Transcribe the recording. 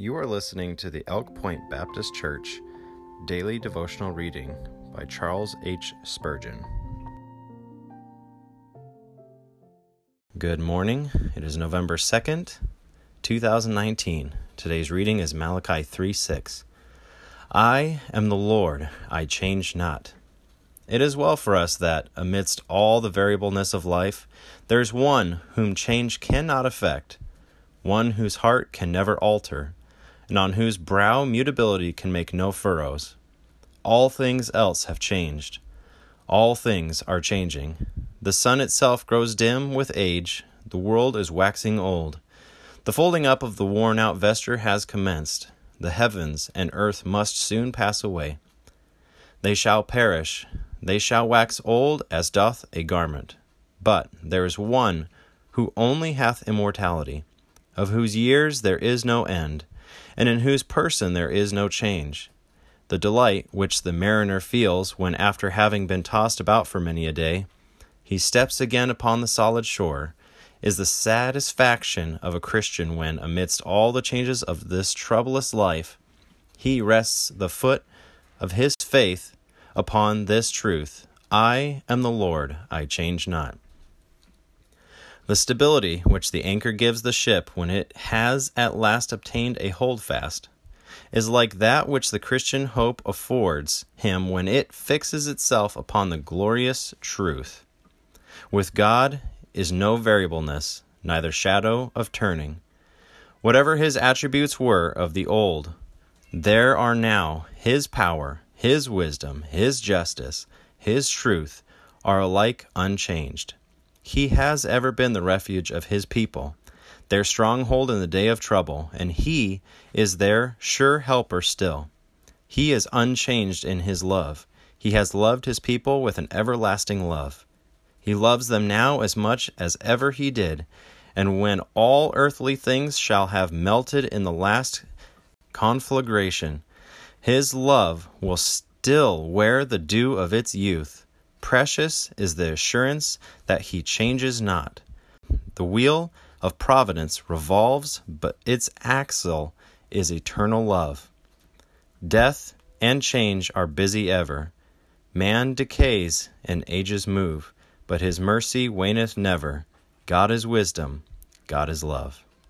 You are listening to the Elk Point Baptist Church Daily Devotional Reading by Charles H. Spurgeon. Good morning. It is November 2nd, 2019. Today's reading is Malachi 3 6. I am the Lord, I change not. It is well for us that, amidst all the variableness of life, there is one whom change cannot affect, one whose heart can never alter and on whose brow mutability can make no furrows. All things else have changed. All things are changing. The sun itself grows dim with age, the world is waxing old. The folding up of the worn out vesture has commenced. The heavens and earth must soon pass away. They shall perish, they shall wax old as doth a garment. But there is one who only hath immortality, of whose years there is no end and in whose person there is no change. The delight which the mariner feels when, after having been tossed about for many a day, he steps again upon the solid shore, is the satisfaction of a Christian when, amidst all the changes of this troublous life, he rests the foot of his faith upon this truth I am the Lord, I change not. The stability which the anchor gives the ship when it has at last obtained a holdfast is like that which the Christian hope affords him when it fixes itself upon the glorious truth. With God is no variableness, neither shadow of turning. Whatever his attributes were of the old, there are now his power, his wisdom, his justice, his truth are alike unchanged. He has ever been the refuge of his people, their stronghold in the day of trouble, and he is their sure helper still. He is unchanged in his love. He has loved his people with an everlasting love. He loves them now as much as ever he did, and when all earthly things shall have melted in the last conflagration, his love will still wear the dew of its youth Precious is the assurance that he changes not. The wheel of providence revolves, but its axle is eternal love. Death and change are busy ever. Man decays and ages move, but his mercy waneth never. God is wisdom, God is love.